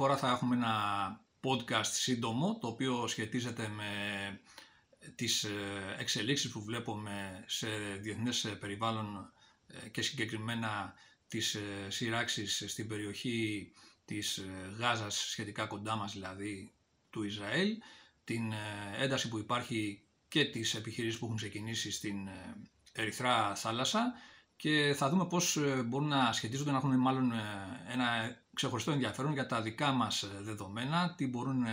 φορά θα έχουμε ένα podcast σύντομο, το οποίο σχετίζεται με τις ε, εξελίξεις που βλέπουμε σε διεθνές περιβάλλον ε, και συγκεκριμένα τις σειράξεις στην περιοχή της Γάζας σχετικά κοντά μας δηλαδή του Ισραήλ, την ένταση που υπάρχει και τις επιχειρήσεις που έχουν ξεκινήσει στην Ερυθρά θάλασσα. Και θα δούμε πώς ε, μπορούν να σχετίζονται, να έχουν μάλλον ε, ένα ξεχωριστό ενδιαφέρον για τα δικά μας ε, δεδομένα, τι, μπορούν,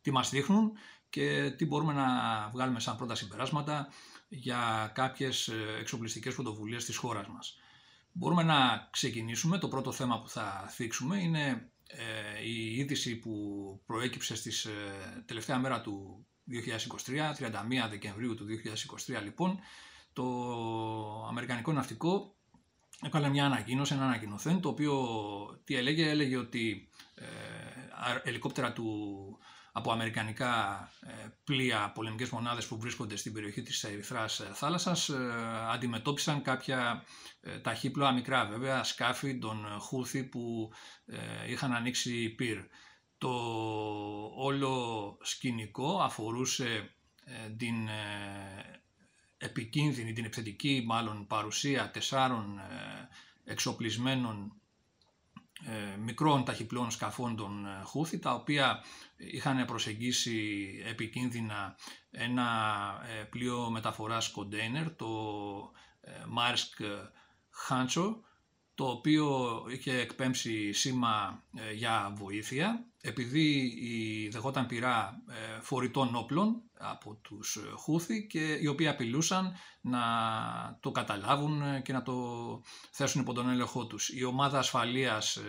τι μας δείχνουν και τι μπορούμε να βγάλουμε σαν πρώτα συμπεράσματα για κάποιες εξοπλιστικές πρωτοβουλίες της χώρας μας. Μπορούμε να ξεκινήσουμε. Το πρώτο θέμα που θα θίξουμε είναι η είδηση που προέκυψε στις τελευταία μέρα του 2023, 31 Δεκεμβρίου του 2023 λοιπόν, το Αμερικανικό Ναυτικό έκανε μια ανακοίνωση, ένα ανακοινωθέν, το οποίο τι έλεγε, έλεγε ότι ε, ελικόπτερα του, από αμερικανικά ε, πλοία πολεμικές μονάδες που βρίσκονται στην περιοχή της Ερυθράς θάλασσας ε, αντιμετώπισαν κάποια ε, ταχύπλοα μικρά βέβαια σκάφη των Χούθη που ε, είχαν ανοίξει πυρ. Το όλο σκηνικό αφορούσε την επικίνδυνη, την επιθετική μάλλον παρουσία τεσσάρων ε, εξοπλισμένων ε, μικρών ταχυπλών σκαφών των ε, Χούθη, τα οποία είχαν προσεγγίσει επικίνδυνα ένα πλοίο μεταφοράς κοντέινερ, το Μάρσκ Χάντσο, το οποίο είχε εκπέμψει σήμα για βοήθεια. Επειδή δεχόταν πειρά φορητών όπλων, από τους Χούθη και οι οποίοι απειλούσαν να το καταλάβουν και να το θέσουν υπό τον έλεγχό τους. Η ομάδα ασφαλείας ε,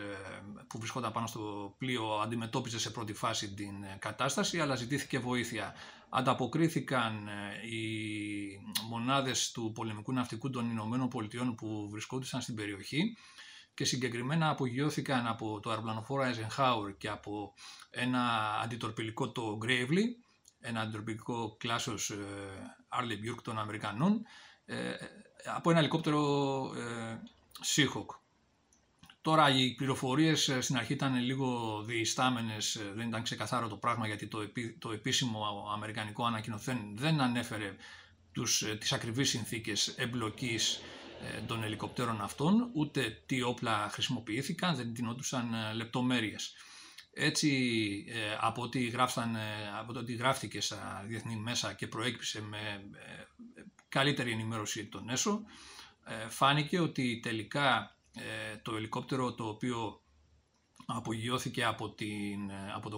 που βρισκόταν πάνω στο πλοίο αντιμετώπιζε σε πρώτη φάση την κατάσταση αλλά ζητήθηκε βοήθεια. Ανταποκρίθηκαν ε, οι μονάδες του πολεμικού ναυτικού των Ηνωμένων Πολιτειών που βρισκόντουσαν στην περιοχή και συγκεκριμένα απογειώθηκαν από το αεροπλανοφόρο Eisenhower και από ένα αντιτορπιλικό το Gravely ένα αντιρροπικό κλάσος Arleigh Burke των Αμερικανών ε, από ένα ελικόπτερο ε, Seahawk. Τώρα οι πληροφορίες ε, στην αρχή ήταν λίγο διιστάμενες, δεν ήταν ξεκαθάρο το πράγμα γιατί το, το επίσημο αμερικανικό ανακοινωθέν δεν ανέφερε τους, τις ακριβείς συνθήκες εμπλοκής των ελικοπτέρων αυτών, ούτε τι όπλα χρησιμοποιήθηκαν, δεν τεινόντουσαν λεπτομέρειες. Έτσι, ε, από ό,τι, γράφταν, ε, από το ότι γράφτηκε στα διεθνή μέσα και προέκυψε με ε, καλύτερη ενημέρωση των ΕΣΟ, φάνηκε ότι τελικά το ελικόπτερο το οποίο απογειώθηκε από, την, από, το,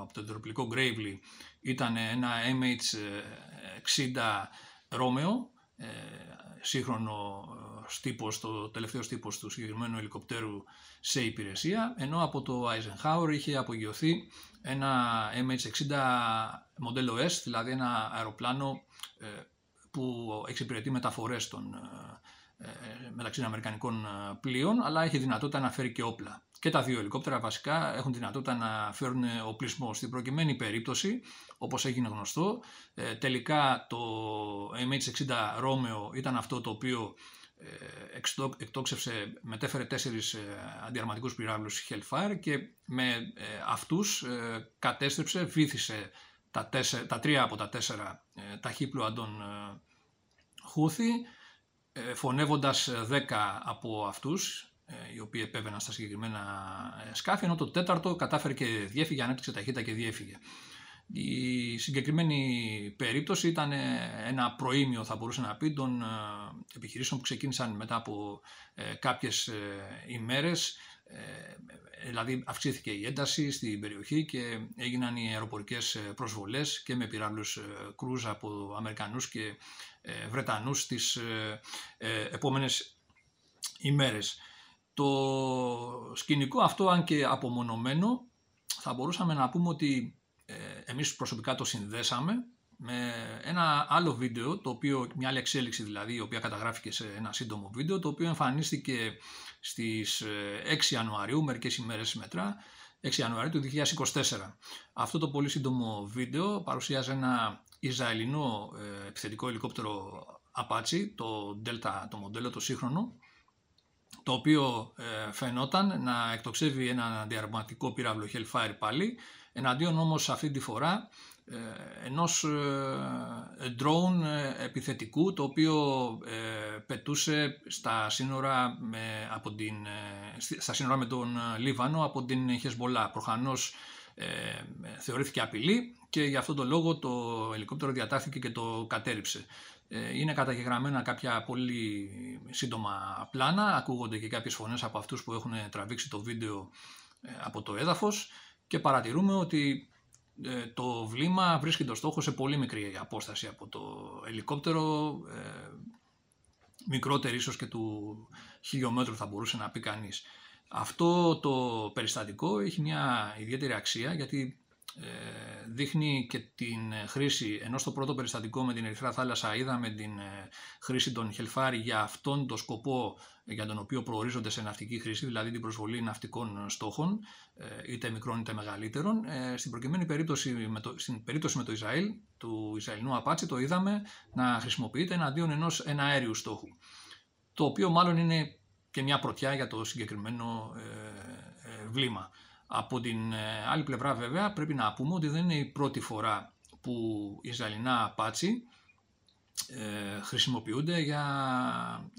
από το τεροπλικό Gravely ήταν ένα MH60 Romeo, σύγχρονο τύπος, το τελευταίο τύπος του συγκεκριμένου ελικοπτέρου σε υπηρεσία, ενώ από το Eisenhower είχε απογειωθεί ένα MH60 μοντέλο S, δηλαδή ένα αεροπλάνο ε, που εξυπηρετεί μεταφορές των, ε, ε, μεταξύ αμερικανικών πλοίων, αλλά έχει δυνατότητα να φέρει και όπλα. Και τα δύο ελικόπτερα βασικά έχουν δυνατότητα να φέρουν οπλισμό. Στην προκειμένη περίπτωση, όπως έγινε γνωστό, τελικά το MH60 Romeo ήταν αυτό το οποίο ε, εκτόξευσε, μετέφερε τέσσερις ε, αντιαρματικούς πυράβλους Hellfire και με ε, αυτούς κατέστρεψε, βήθησε τα, τέσσερα, τα τρία από τα τέσσερα ταχύπλοα των Χούθη, φωνεύοντας δέκα από αυτούς, οι οποίοι επέβαιναν στα συγκεκριμένα σκάφη, ενώ το τέταρτο κατάφερε και διέφυγε, ανέπτυξε ταχύτητα και διέφυγε. Η συγκεκριμένη περίπτωση ήταν ένα προήμιο θα μπορούσε να πει των ε, επιχειρήσεων που ξεκίνησαν μετά από ε, κάποιες ε, ημέρες δηλαδή αυξήθηκε η ένταση στην περιοχή και έγιναν οι αεροπορικές προσβολές και με πυράβλους κρούζ από Αμερικανούς και Βρετανούς τις επόμενες ημέρες. Το σκηνικό αυτό αν και απομονωμένο θα μπορούσαμε να πούμε ότι ε, εμείς προσωπικά το συνδέσαμε με ένα άλλο βίντεο, το οποίο, μια άλλη εξέλιξη δηλαδή, η οποία καταγράφηκε σε ένα σύντομο βίντεο, το οποίο εμφανίστηκε στις 6 ε, Ιανουαρίου, μερικές ημέρες μετρά, 6 Ιανουαρίου του 2024. Αυτό το πολύ σύντομο βίντεο παρουσιάζει ένα Ισραηλινό ε, επιθετικό ελικόπτερο Apache, το Delta το μοντέλο, το σύγχρονο, το οποίο φαινόταν να εκτοξεύει ένα διαρματικό πύραυλο Hellfire πάλι, εναντίον όμως αυτή τη φορά ενός drone επιθετικού το οποίο πετούσε στα σύνορα με, από την, στα σύνορα με τον Λίβανο από την Χεσμολά. Προφανώς θεωρήθηκε απειλή και γι' αυτόν τον λόγο το ελικόπτερο διατάχθηκε και το κατέριψε. Ε, είναι καταγεγραμμένα κάποια πολύ σύντομα πλάνα, ακούγονται και κάποιες φωνές από αυτούς που έχουν τραβήξει το βίντεο ε, από το έδαφος και παρατηρούμε ότι ε, το βλήμα βρίσκει το στόχος σε πολύ μικρή απόσταση από το ελικόπτερο, μικρότερη ίσως και του χιλιόμετρου θα μπορούσε να πει κανείς. Αυτό το περιστατικό έχει μια ιδιαίτερη αξία γιατί ε, δείχνει και την χρήση, ενώ στο πρώτο περιστατικό με την Ερυθρά Θάλασσα είδαμε την ε, χρήση των χελφάρι για αυτόν τον σκοπό για τον οποίο προορίζονται σε ναυτική χρήση, δηλαδή την προσβολή ναυτικών στόχων, ε, είτε μικρών είτε μεγαλύτερων. Στην προκειμένη περίπτωση με το, στην περίπτωση με το Ισραήλ, του Ισραηλινού Απάτσι, το είδαμε να χρησιμοποιείται εναντίον ενός εναέριου στόχου, το οποίο μάλλον είναι και μια πρωτιά για το συγκεκριμένο βλήμα. Από την ε, άλλη πλευρά βέβαια πρέπει να πούμε ότι δεν είναι η πρώτη φορά που οι Ισραηλινά πάτσι ε, χρησιμοποιούνται για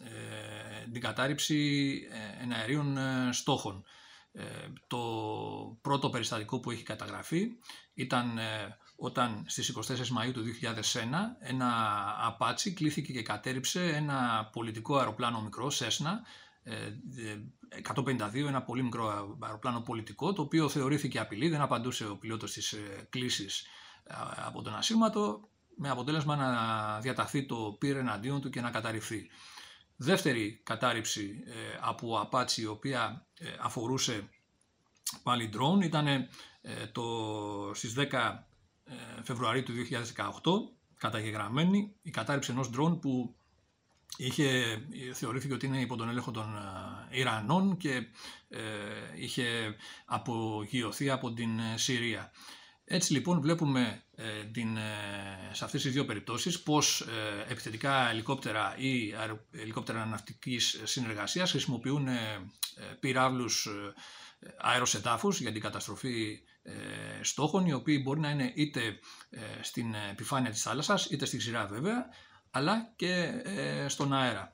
ε, την κατάρριψη ε, εναερίων στόχων. Το πρώτο περιστατικό που έχει καταγραφεί ήταν όταν στις 24 Μαΐου του 2001 ένα απάτσι κλήθηκε και κατέριψε ένα πολιτικό αεροπλάνο μικρό, Σέσνα, 152, ένα πολύ μικρό αεροπλάνο πολιτικό, το οποίο θεωρήθηκε απειλή, δεν απαντούσε ο πιλότος στις ε, κλήσεις ε, από τον ασύρματο, με αποτέλεσμα να διαταχθεί το πύρ εναντίον του και να καταρριφθεί. Δεύτερη κατάρριψη ε, από Apache, η οποία αφορούσε πάλι drone, ήταν το, στις 10 Φεβρουαρίου του 2018, καταγεγραμμένη η κατάρριψη ενός drone που είχε, θεωρήθηκε ότι είναι υπό τον έλεγχο των ε, Ιρανών και ε, είχε απογειωθεί από την ε, Συρία. Έτσι λοιπόν βλέπουμε την, σε αυτές τις δύο περιπτώσεις πως επιθετικά ελικόπτερα ή ελικόπτερα ναυτικής συνεργασίας χρησιμοποιούν πυράβλους αεροσετάφους για την καταστροφή στόχων οι οποίοι μπορεί να είναι είτε στην επιφάνεια της θάλασσας είτε στη ξηρά βέβαια αλλά και ε, στον αέρα.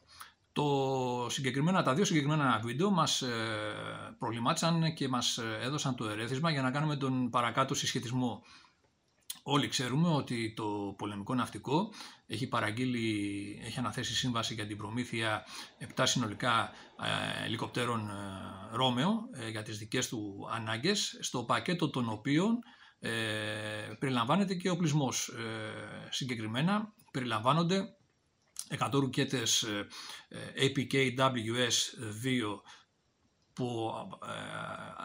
Το συγκεκριμένα, τα δύο συγκεκριμένα βίντεο μας ε, προβλημάτισαν και μας ε, έδωσαν το ερέθισμα για να κάνουμε τον παρακάτω συσχετισμό. Όλοι ξέρουμε ότι το πολεμικό ναυτικό έχει παραγγείλει, έχει αναθέσει σύμβαση για την προμήθεια 7 συνολικά ελικοπτέρων Ρόμεο για τις δικές του ανάγκες, στο πακέτο των οποίων ε, περιλαμβάνεται και ο πλισμός. συγκεκριμένα περιλαμβάνονται. 100 ρουκέτες ε, ε, APK-WS2 που ε,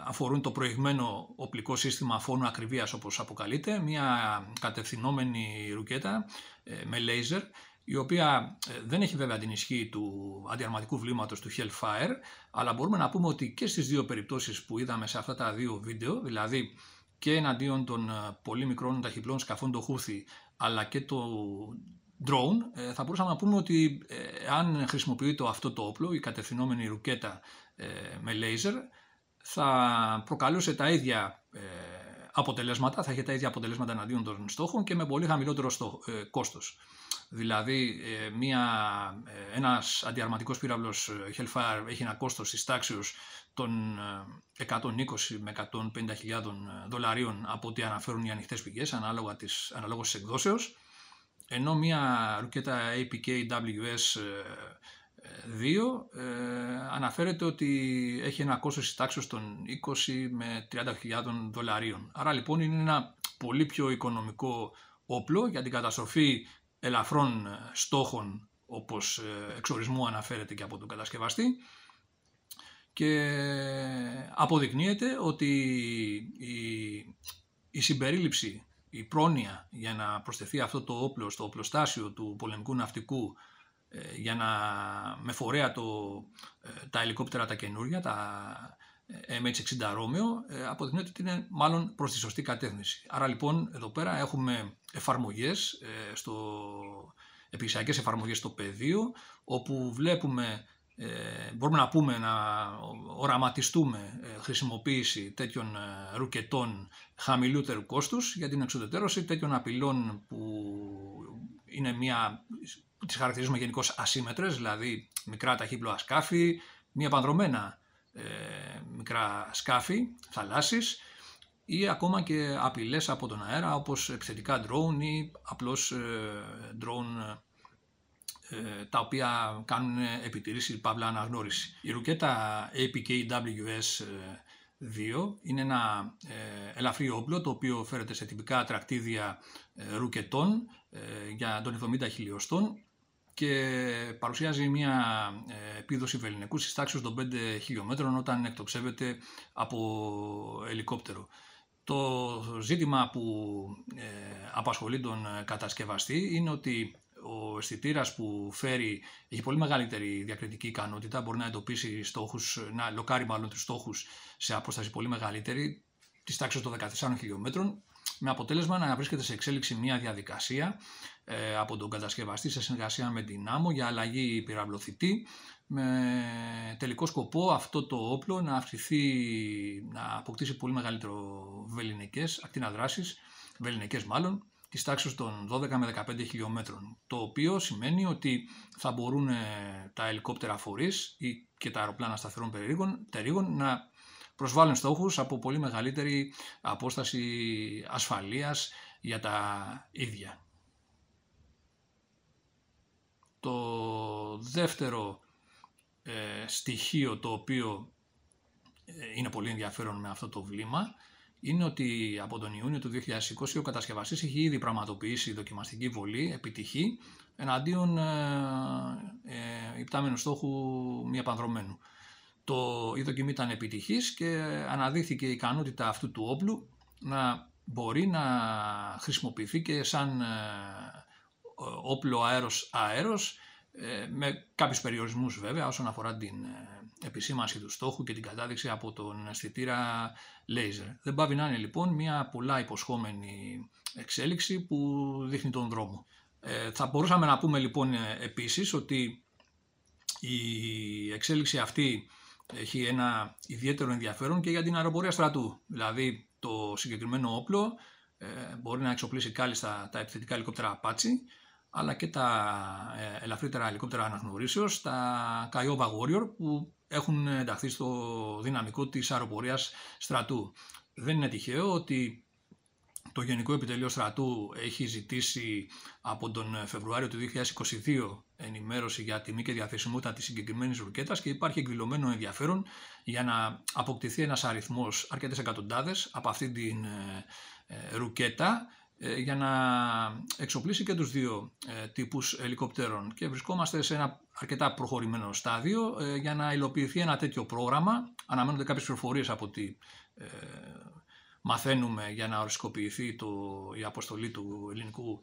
αφορούν το προηγμένο οπλικό σύστημα φόνου ακριβίας όπως αποκαλείται, μια κατευθυνόμενη ρουκέτα με λέιζερ, η οποία δεν έχει βέβαια την ισχύ του αντιαρματικού βλήματος του Hellfire, αλλά μπορούμε να πούμε ότι και στις δύο περιπτώσεις που είδαμε σε αυτά τα δύο βίντεο, δηλαδή και εναντίον των πολύ μικρών ταχυπλών σκαφών το Χούθη, αλλά και το drone, ε, θα μπορούσαμε να πούμε ότι ε, αν χρησιμοποιείται αυτό το όπλο, η κατευθυνόμενη ρουκέτα ε, με λέιζερ, θα προκαλούσε τα ίδια αποτελέσματα, θα είχε τα ίδια αποτελέσματα εναντίον των στόχων και με πολύ χαμηλότερο στο, κόστος. Δηλαδή, μια, ένας αντιαρματικός πύραυλος Hellfire έχει ένα κόστος της τάξης των 120 με 150.000 δολαρίων από ό,τι αναφέρουν οι ανοιχτές πηγές, ανάλογα της, αναλόγως της εκδόσεως ενώ μια ρουκέτα APK-WS 2 ε, αναφέρεται ότι έχει ένα κόστος της τάξης των 20 με 30.000 δολαρίων. Άρα λοιπόν είναι ένα πολύ πιο οικονομικό όπλο για την καταστροφή ελαφρών στόχων όπως ε, εξορισμού αναφέρεται και από τον κατασκευαστή και αποδεικνύεται ότι η, η συμπερίληψη η πρόνοια για να προσθεθεί αυτό το όπλο στο οπλοστάσιο του πολεμικού ναυτικού ε, για να με φορέα το, ε, τα ελικόπτερα τα καινούρια, τα ε, MH60 Romeo, αποδεικνύεται ότι είναι μάλλον προς τη σωστή κατεύθυνση. Άρα λοιπόν εδώ πέρα έχουμε εφαρμογές, στο, επιχειρησιακές εφαρμογές στο πεδίο, όπου βλέπουμε ε, μπορούμε να πούμε, να οραματιστούμε ε, χρησιμοποίηση τέτοιων ε, ρουκετών χαμηλότερου κόστους για την εξοδετέρωση τέτοιων απειλών που είναι μια, τις χαρακτηρίζουμε γενικώς ασύμετρες, δηλαδή μικρά ταχύπλοα σκάφη, μια πανδρομένα μικρά σκάφη, θαλάσσης ή ακόμα και απειλές από τον αέρα όπως επιθετικά drone ή απλώς drone ε, τα οποία κάνουν επιτηρήσεις παύλα αναγνώριση. Η ρουκέτα APKWS 2 ε, είναι ένα ε, ελαφρύ όπλο το οποίο φέρεται σε τυπικά τρακτίδια ρουκετών για τον 70 χιλιοστών και παρουσιάζει μια επίδοση βεληνικούς στις τάξεις των 5 χιλιόμετρων όταν εκτοξεύεται από ελικόπτερο. Το ζήτημα που απασχολεί τον κατασκευαστή είναι ότι ο αισθητήρας που φέρει έχει πολύ μεγαλύτερη διακριτική ικανότητα, μπορεί να εντοπίσει στόχους, να λοκάρει μάλλον τους στόχους σε απόσταση πολύ μεγαλύτερη, της τάξης των 14 χιλιόμετρων, με αποτέλεσμα να βρίσκεται σε εξέλιξη μια διαδικασία ε, από τον κατασκευαστή σε συνεργασία με την ΆΜΟ για αλλαγή πυραυλοθητή με τελικό σκοπό αυτό το όπλο να αυξηθεί, να αποκτήσει πολύ μεγαλύτερο βεληνικές ακτιναδράσεις, βεληνικές μάλλον, Της τάξης των 12 με 15 χιλιόμετρων, το οποίο σημαίνει ότι θα μπορούν ε, τα ελικόπτερα φορείς ή και τα αεροπλάνα σταθερών περίγων να προσβάλλουν στόχους από πολύ μεγαλύτερη απόσταση ασφαλείας για τα ίδια. Το δεύτερο ε, στοιχείο το οποίο ε, είναι πολύ ενδιαφέρον με αυτό το βλήμα είναι ότι από τον Ιούνιο του 2020 ο κατασκευαστής έχει ήδη πραγματοποιήσει δοκιμαστική βολή, επιτυχή, εναντίον ε, ε, υπτάμενου στόχου μη επανδρομένου. Το, η δοκιμή ήταν επιτυχής και αναδύθηκε η ικανότητα αυτού του όπλου να μπορεί να χρησιμοποιηθεί και σαν ε, όπλο αέρος-αέρος ε, με κάποιους περιορισμούς βέβαια όσον αφορά την ε, επισήμανση του στόχου και την κατάδειξη από τον αισθητήρα laser. Δεν πάβει να είναι λοιπόν μια πολλά υποσχόμενη εξέλιξη που δείχνει τον δρόμο. Ε, θα μπορούσαμε να πούμε λοιπόν επίσης ότι η εξέλιξη αυτή έχει ένα ιδιαίτερο ενδιαφέρον και για την αεροπορία στρατού. Δηλαδή το συγκεκριμένο όπλο μπορεί να εξοπλίσει κάλλιστα τα επιθετικά ελικόπτερα Apache αλλά και τα ε, ελαφρύτερα ελικόπτερα αναγνωρίσεως, τα Kiowa Warrior που έχουν ενταχθεί στο δυναμικό της αεροπορίας στρατού. Δεν είναι τυχαίο ότι το Γενικό Επιτελείο Στρατού έχει ζητήσει από τον Φεβρουάριο του 2022 ενημέρωση για τιμή και διαθεσιμότητα της συγκεκριμένης ρουκέτας και υπάρχει εκδηλωμένο ενδιαφέρον για να αποκτηθεί ένας αριθμός αρκετές εκατοντάδες από αυτή την ε, ε, ρουκέτα ε, για να εξοπλίσει και τους δύο ε, τύπους ελικοπτέρων και βρισκόμαστε σε ένα αρκετά προχωρημένο στάδιο ε, για να υλοποιηθεί ένα τέτοιο πρόγραμμα. Αναμένονται κάποιες πληροφορίες από ότι μαθαίνουμε για να ορισκοποιηθεί το, η αποστολή του ελληνικού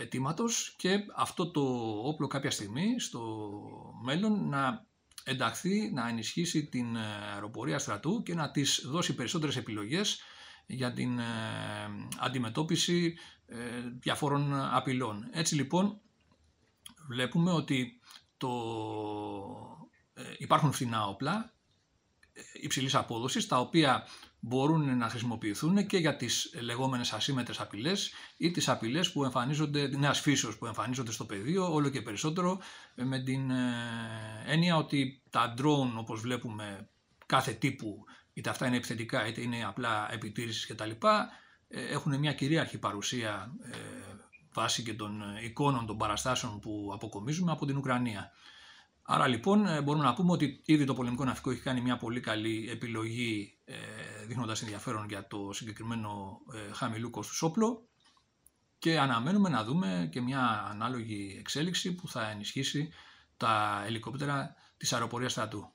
αιτήματος και αυτό το όπλο κάποια στιγμή στο μέλλον να ενταχθεί, να ενισχύσει την αεροπορία στρατού και να της δώσει περισσότερες επιλογές για την ε, αντιμετώπιση ε, διαφόρων απειλών. Έτσι λοιπόν βλέπουμε ότι το, ε, υπάρχουν φθηνά όπλα υψηλής απόδοσης τα οποία μπορούν να χρησιμοποιηθούν και για τις λεγόμενες ασύμετρες απειλές ή τις απειλές που εμφανίζονται, νέας φύσεως που εμφανίζονται στο πεδίο όλο και περισσότερο με την έννοια ότι τα drone όπως βλέπουμε κάθε τύπου είτε αυτά είναι επιθετικά είτε είναι απλά επιτήρησης κτλ. Ε, έχουν μια κυρίαρχη παρουσία ε, βάσει και των εικόνων των παραστάσεων που αποκομίζουμε από την Ουκρανία. Άρα λοιπόν ε, μπορούμε να πούμε ότι ήδη το πολεμικό ναυτικό έχει κάνει μια πολύ καλή επιλογή δείχνοντας ενδιαφέρον για το συγκεκριμένο χαμηλού κόστους όπλο και αναμένουμε να δούμε και μια ανάλογη εξέλιξη που θα ενισχύσει τα ελικόπτερα της αεροπορίας στρατού.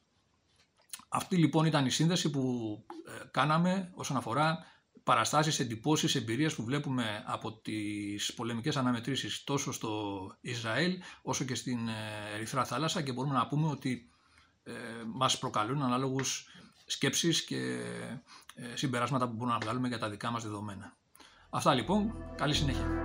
Αυτή λοιπόν ήταν η σύνδεση που ε, κάναμε όσον αφορά παραστάσεις, εντυπώσεις, εμπειρίες που βλέπουμε από τις πολεμικές αναμετρήσεις τόσο στο Ισραήλ όσο και στην ε, Ερυθρά θάλασσα και μπορούμε να πούμε ότι ε, μας προκαλούν ανάλογους σκέψεις και συμπεράσματα που μπορούμε να βγάλουμε για τα δικά μας δεδομένα. Αυτά λοιπόν, καλή συνέχεια.